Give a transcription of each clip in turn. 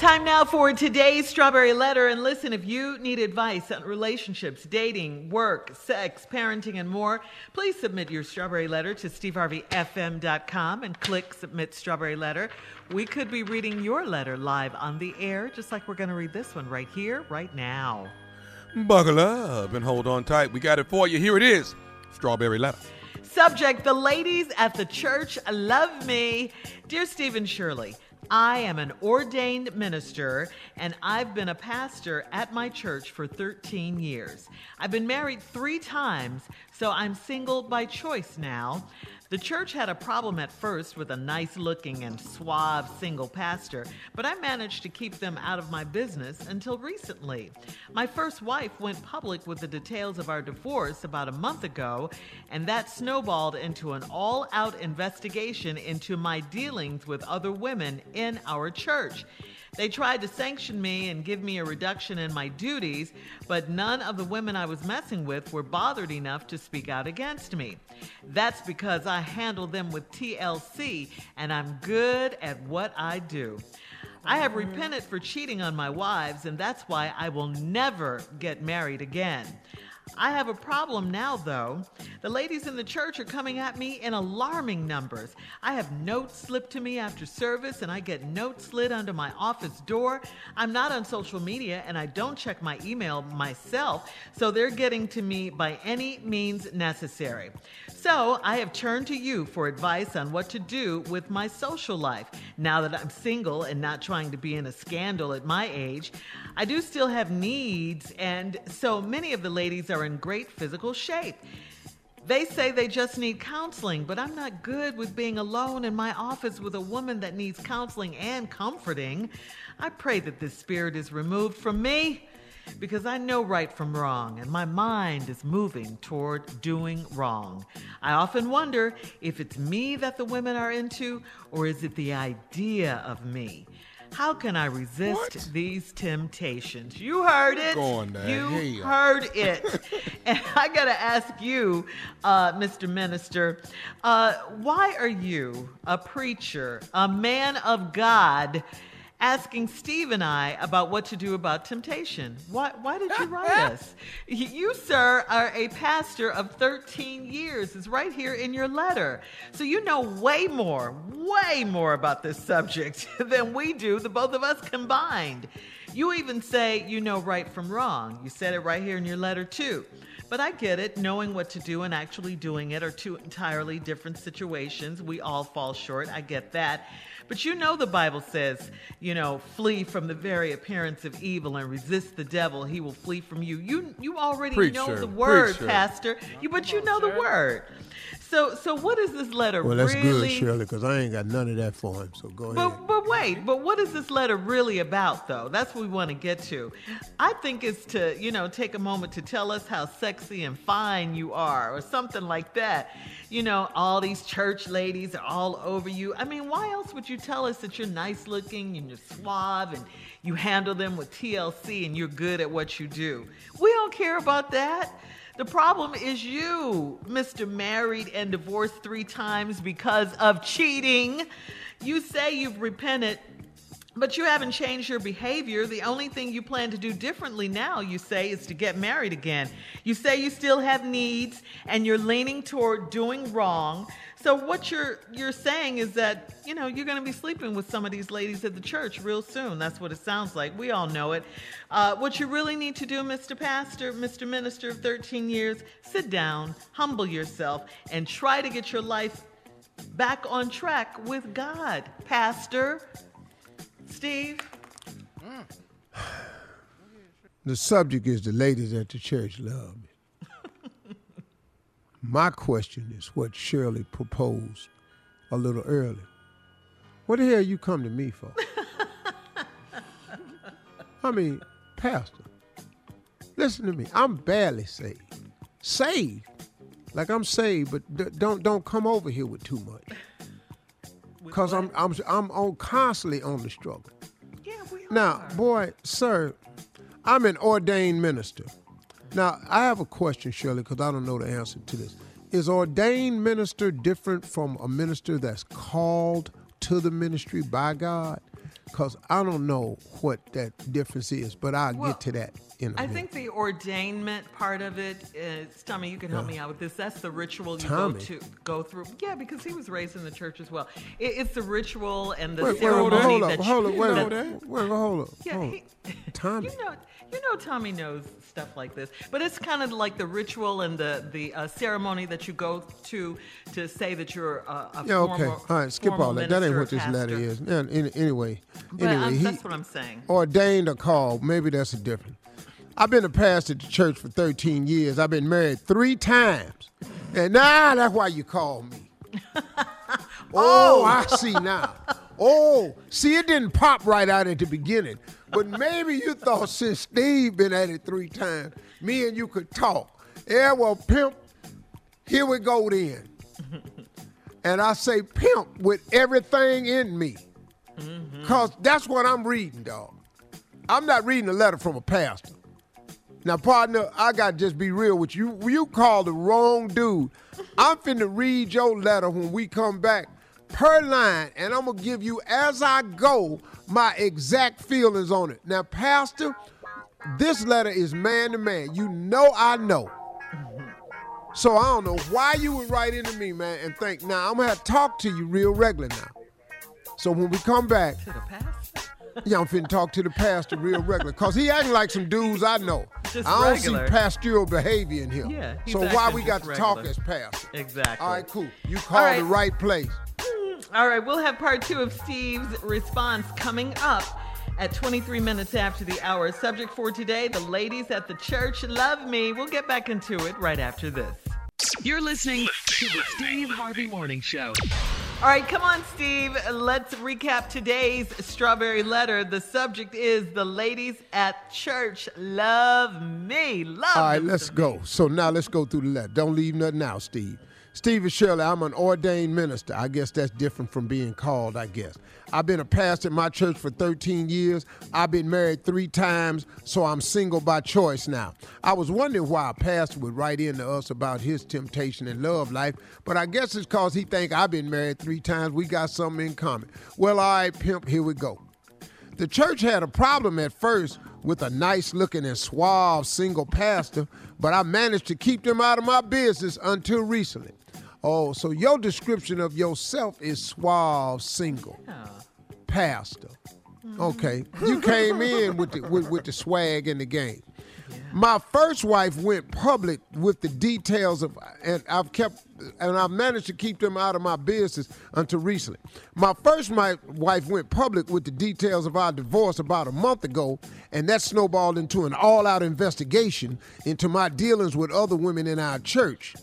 Time now for today's Strawberry Letter. And listen, if you need advice on relationships, dating, work, sex, parenting, and more, please submit your Strawberry Letter to steveharveyfm.com and click Submit Strawberry Letter. We could be reading your letter live on the air, just like we're going to read this one right here, right now. Buckle up and hold on tight. We got it for you. Here it is Strawberry Letter. Subject The ladies at the church love me. Dear Stephen Shirley, I am an ordained minister and I've been a pastor at my church for 13 years. I've been married three times, so I'm single by choice now. The church had a problem at first with a nice looking and suave single pastor, but I managed to keep them out of my business until recently. My first wife went public with the details of our divorce about a month ago, and that snowballed into an all out investigation into my dealings with other women in our church. They tried to sanction me and give me a reduction in my duties, but none of the women I was messing with were bothered enough to speak out against me. That's because I handle them with TLC and I'm good at what I do. I have repented for cheating on my wives, and that's why I will never get married again. I have a problem now, though. The ladies in the church are coming at me in alarming numbers. I have notes slipped to me after service, and I get notes slid under my office door. I'm not on social media, and I don't check my email myself, so they're getting to me by any means necessary. So I have turned to you for advice on what to do with my social life. Now that I'm single and not trying to be in a scandal at my age, I do still have needs, and so many of the ladies are in great physical shape. They say they just need counseling, but I'm not good with being alone in my office with a woman that needs counseling and comforting. I pray that this spirit is removed from me because I know right from wrong and my mind is moving toward doing wrong. I often wonder if it's me that the women are into or is it the idea of me? How can I resist What? these temptations? You heard it. You heard it. and I got to ask you, uh, Mr. Minister, uh, why are you, a preacher, a man of God, asking Steve and I about what to do about temptation? Why, why did you write us? You, sir, are a pastor of 13 years. It's right here in your letter. So you know way more, way more about this subject than we do, the both of us combined. You even say you know right from wrong. You said it right here in your letter, too. But I get it. Knowing what to do and actually doing it are two entirely different situations. We all fall short. I get that. But you know the Bible says, you know, flee from the very appearance of evil and resist the devil. He will flee from you. You you already Preach, know the word, Preach, sir. Pastor. You but you know the word. So so what is this letter really Well, that's really? good, Shirley, because I ain't got none of that for him. So go ahead. But but wait, but what is this letter really about though? That's what we want to get to. I think it's to, you know, take a moment to tell us how sexy and fine you are or something like that. You know, all these church ladies are all over you. I mean, why else would you tell us that you're nice looking and you're suave and you handle them with TLC and you're good at what you do? We don't care about that. The problem is you, Mr. Married and divorced three times because of cheating. You say you've repented, but you haven't changed your behavior. The only thing you plan to do differently now, you say, is to get married again. You say you still have needs and you're leaning toward doing wrong. So what you're you're saying is that, you know, you're going to be sleeping with some of these ladies at the church real soon. That's what it sounds like. We all know it. Uh, what you really need to do, Mr. Pastor, Mr. Minister of 13 years, sit down, humble yourself, and try to get your life back on track with God. Pastor, Steve, mm. the subject is the ladies at the church love me. My question is what Shirley proposed a little early. What the hell you come to me for? I mean, Pastor, listen to me. I'm barely saved. Saved. Like I'm saved, but d- don't don't come over here with too much. Cause I'm I'm I'm on constantly on the struggle. yeah, we Now, boy, sir, I'm an ordained minister. Now, I have a question, Shirley, because I don't know the answer to this. Is ordained minister different from a minister that's called to the ministry by God? because I don't know what that difference is, but I'll Well, get to that in I think the ordainment part of it is Tommy. You can help me out with this. That's the ritual you Tommy? go to go through. Yeah, because he was raised in the church as well. It, it's the ritual and the Wait, ceremony wait, hold up, you- hold up, wait, that- wait, wait, hold up. Yeah, hold he. Tommy. You know, you know, Tommy knows stuff like this, but it's kind of like the ritual and the the uh, ceremony that you go to to say that you're a, a Yeah, okay. All right, skip all that. That ain't what this letter is. Yeah, any- anyway, But anyway, I'm- he that's what I'm saying. ordained or called. Maybe that's a difference. I've been a pastor at the church for 13 years. I've been married three times. And now that's why you call me. Oh, oh, I see now. Oh, see, it didn't pop right out at the beginning. But maybe you thought since Steve been at it three times, me and you could talk. Yeah, well, pimp, here we go then. And I say pimp with everything in me. Mm-hmm. Because that's what I'm reading, dog. I'm not reading a letter from a pastor. Now, partner, I got to just be real with you. You called the wrong dude. I'm finna read your letter when we come back per line, and I'm going to give you, as I go, my exact feelings on it. Now, Pastor, this letter is man to man. You know I know. So I don't know why you would write into me, man, and think, now I'm going to have to talk to you real regular now. So when we come back. Yeah, I'm finna talk to the pastor real regular. Cause he acting like some dudes I know. Just I don't regular. see pastoral behavior in him. Yeah, he's So why we got just to talk regular. as pastor? Exactly. All right, cool. You called right. the right place. Mm, all right, we'll have part two of Steve's response coming up at 23 minutes after the hour. Subject for today the ladies at the church love me. We'll get back into it right after this. You're listening to the Steve Harvey Morning Show. All right, come on, Steve. Let's recap today's strawberry letter. The subject is the ladies at church love me. Love All right, let's go. So now let's go through the letter. Don't leave nothing out, Steve. Steve and Shirley, I'm an ordained minister. I guess that's different from being called, I guess. I've been a pastor at my church for 13 years. I've been married three times, so I'm single by choice now. I was wondering why a pastor would write in to us about his temptation and love life, but I guess it's because he think I've been married three times. We got something in common. Well, all right, pimp, here we go. The church had a problem at first with a nice looking and suave single pastor, but I managed to keep them out of my business until recently. Oh, so your description of yourself is suave single pastor. Mm-hmm. Okay, you came in with the with, with the swag in the game. My first wife went public with the details of, and I've kept, and I've managed to keep them out of my business until recently. My first my wife went public with the details of our divorce about a month ago, and that snowballed into an all-out investigation into my dealings with other women in our church.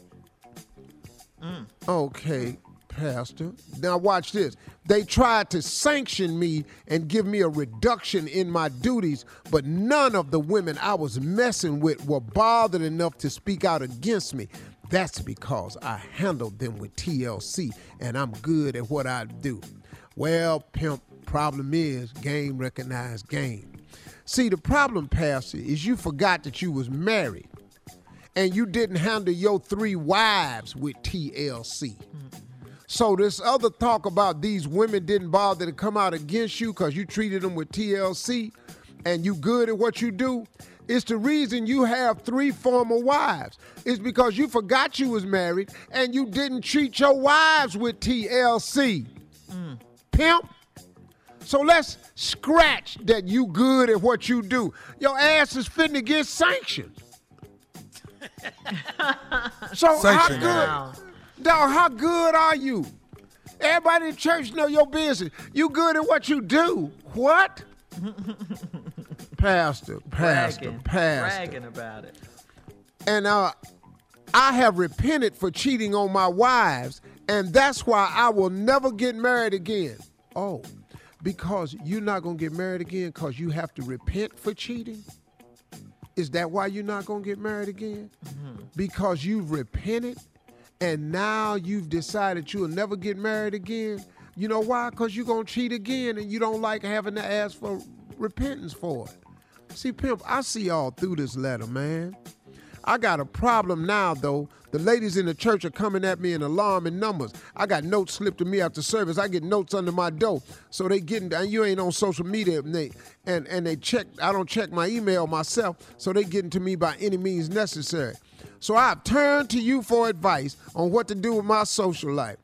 Okay, Pastor. Now watch this. They tried to sanction me and give me a reduction in my duties, but none of the women I was messing with were bothered enough to speak out against me. That's because I handled them with TLC and I'm good at what I do. Well, pimp, problem is game recognized game. See, the problem, Pastor, is you forgot that you was married and you didn't handle your three wives with TLC. So this other talk about these women didn't bother to come out against you because you treated them with TLC and you good at what you do. It's the reason you have three former wives. It's because you forgot you was married and you didn't treat your wives with TLC. Pimp. So let's scratch that you good at what you do. Your ass is fitting to get sanctioned. So how good, dog? How good are you? Everybody in church know your business. You good at what you do. What? pastor, pastor, bragging, pastor. bragging about it. And uh, I have repented for cheating on my wives, and that's why I will never get married again. Oh, because you're not gonna get married again because you have to repent for cheating? Is that why you're not gonna get married again? Mm-hmm. Because you've repented and now you've decided you'll never get married again? You know why? Because you're gonna cheat again and you don't like having to ask for repentance for it. See, pimp, I see all through this letter, man. I got a problem now, though. The ladies in the church are coming at me in alarming numbers. I got notes slipped to me after service. I get notes under my door. So they getting and you ain't on social media and they and, and they check I don't check my email myself, so they getting to me by any means necessary. So I've turned to you for advice on what to do with my social life.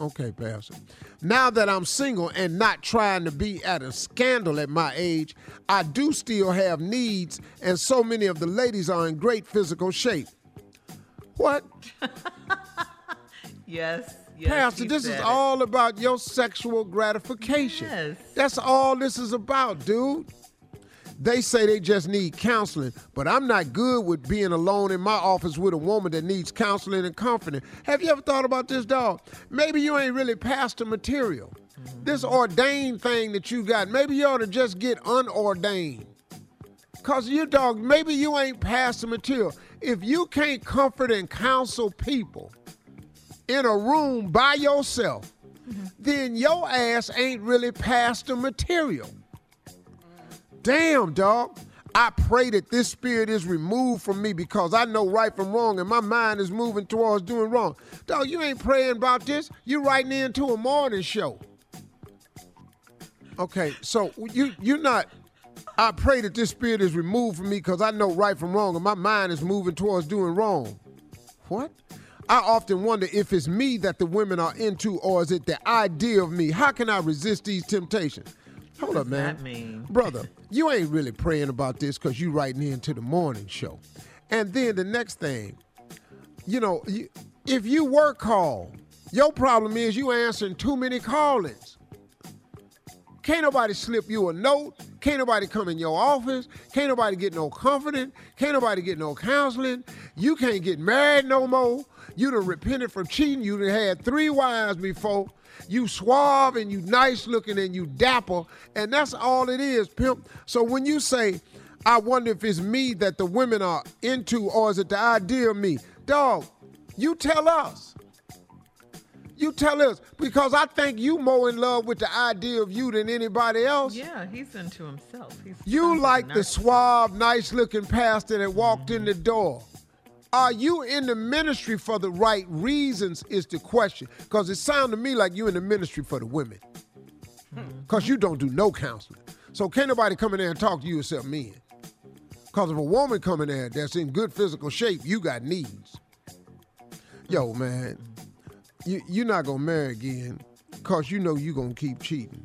Okay, Pastor. Now that I'm single and not trying to be at a scandal at my age, I do still have needs, and so many of the ladies are in great physical shape. What? Yes. yes Pastor, this is it. all about your sexual gratification. Yes. That's all this is about, dude. They say they just need counseling, but I'm not good with being alone in my office with a woman that needs counseling and comforting. Have you ever thought about this, dog? Maybe you ain't really pastor material. This ordained thing that you got, maybe you ought to just get unordained. Cause you dog, maybe you ain't pastor material. If you can't comfort and counsel people in a room by yourself, then your ass ain't really pastor material. Damn, dog. I pray that this spirit is removed from me because I know right from wrong and my mind is moving towards doing wrong. Dog, you ain't praying about this. You writing into a morning show. Okay, so you you're not. I pray that this spirit is removed from me because I know right from wrong and my mind is moving towards doing wrong. What? I often wonder if it's me that the women are into or is it the idea of me? How can I resist these temptations? Hold up, man. mean? Brother, you ain't really praying about this because you writing into the morning show. And then the next thing, you know, if you work call, your problem is you answering too many call-ins. Can't nobody slip you a note. Can't nobody come in your office. Can't nobody get no comforting. Can't nobody get no counseling. You can't get married no more. You done repented from cheating. You done had three wives before. You suave and you nice looking and you dapper. And that's all it is, pimp. So when you say, I wonder if it's me that the women are into or is it the idea of me? Dog, you tell us. You tell us because I think you more in love with the idea of you than anybody else. Yeah, he's into himself. He's You like the suave, nice looking pastor that walked in the door. Are you in the ministry for the right reasons? Is the question. Because it sounded to me like you're in the ministry for the women. Hmm. Because you don't do no counseling. So can't nobody come in there and talk to you except men. Because if a woman come in there that's in good physical shape, you got needs. Yo, man, you, you're not going to marry again because you know you're going to keep cheating.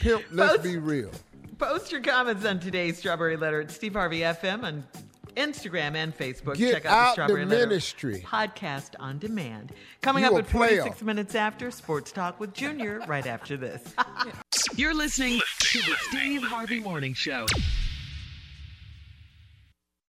Pimp, let's Folks- be real. Post your comments on today's Strawberry Letter at Steve Harvey FM on Instagram and Facebook. Get Check out, out the Strawberry the ministry. podcast on demand. Coming You up a at player. 46 minutes after Sports Talk with Junior right after this. You're listening to the Steve Harvey Morning Show.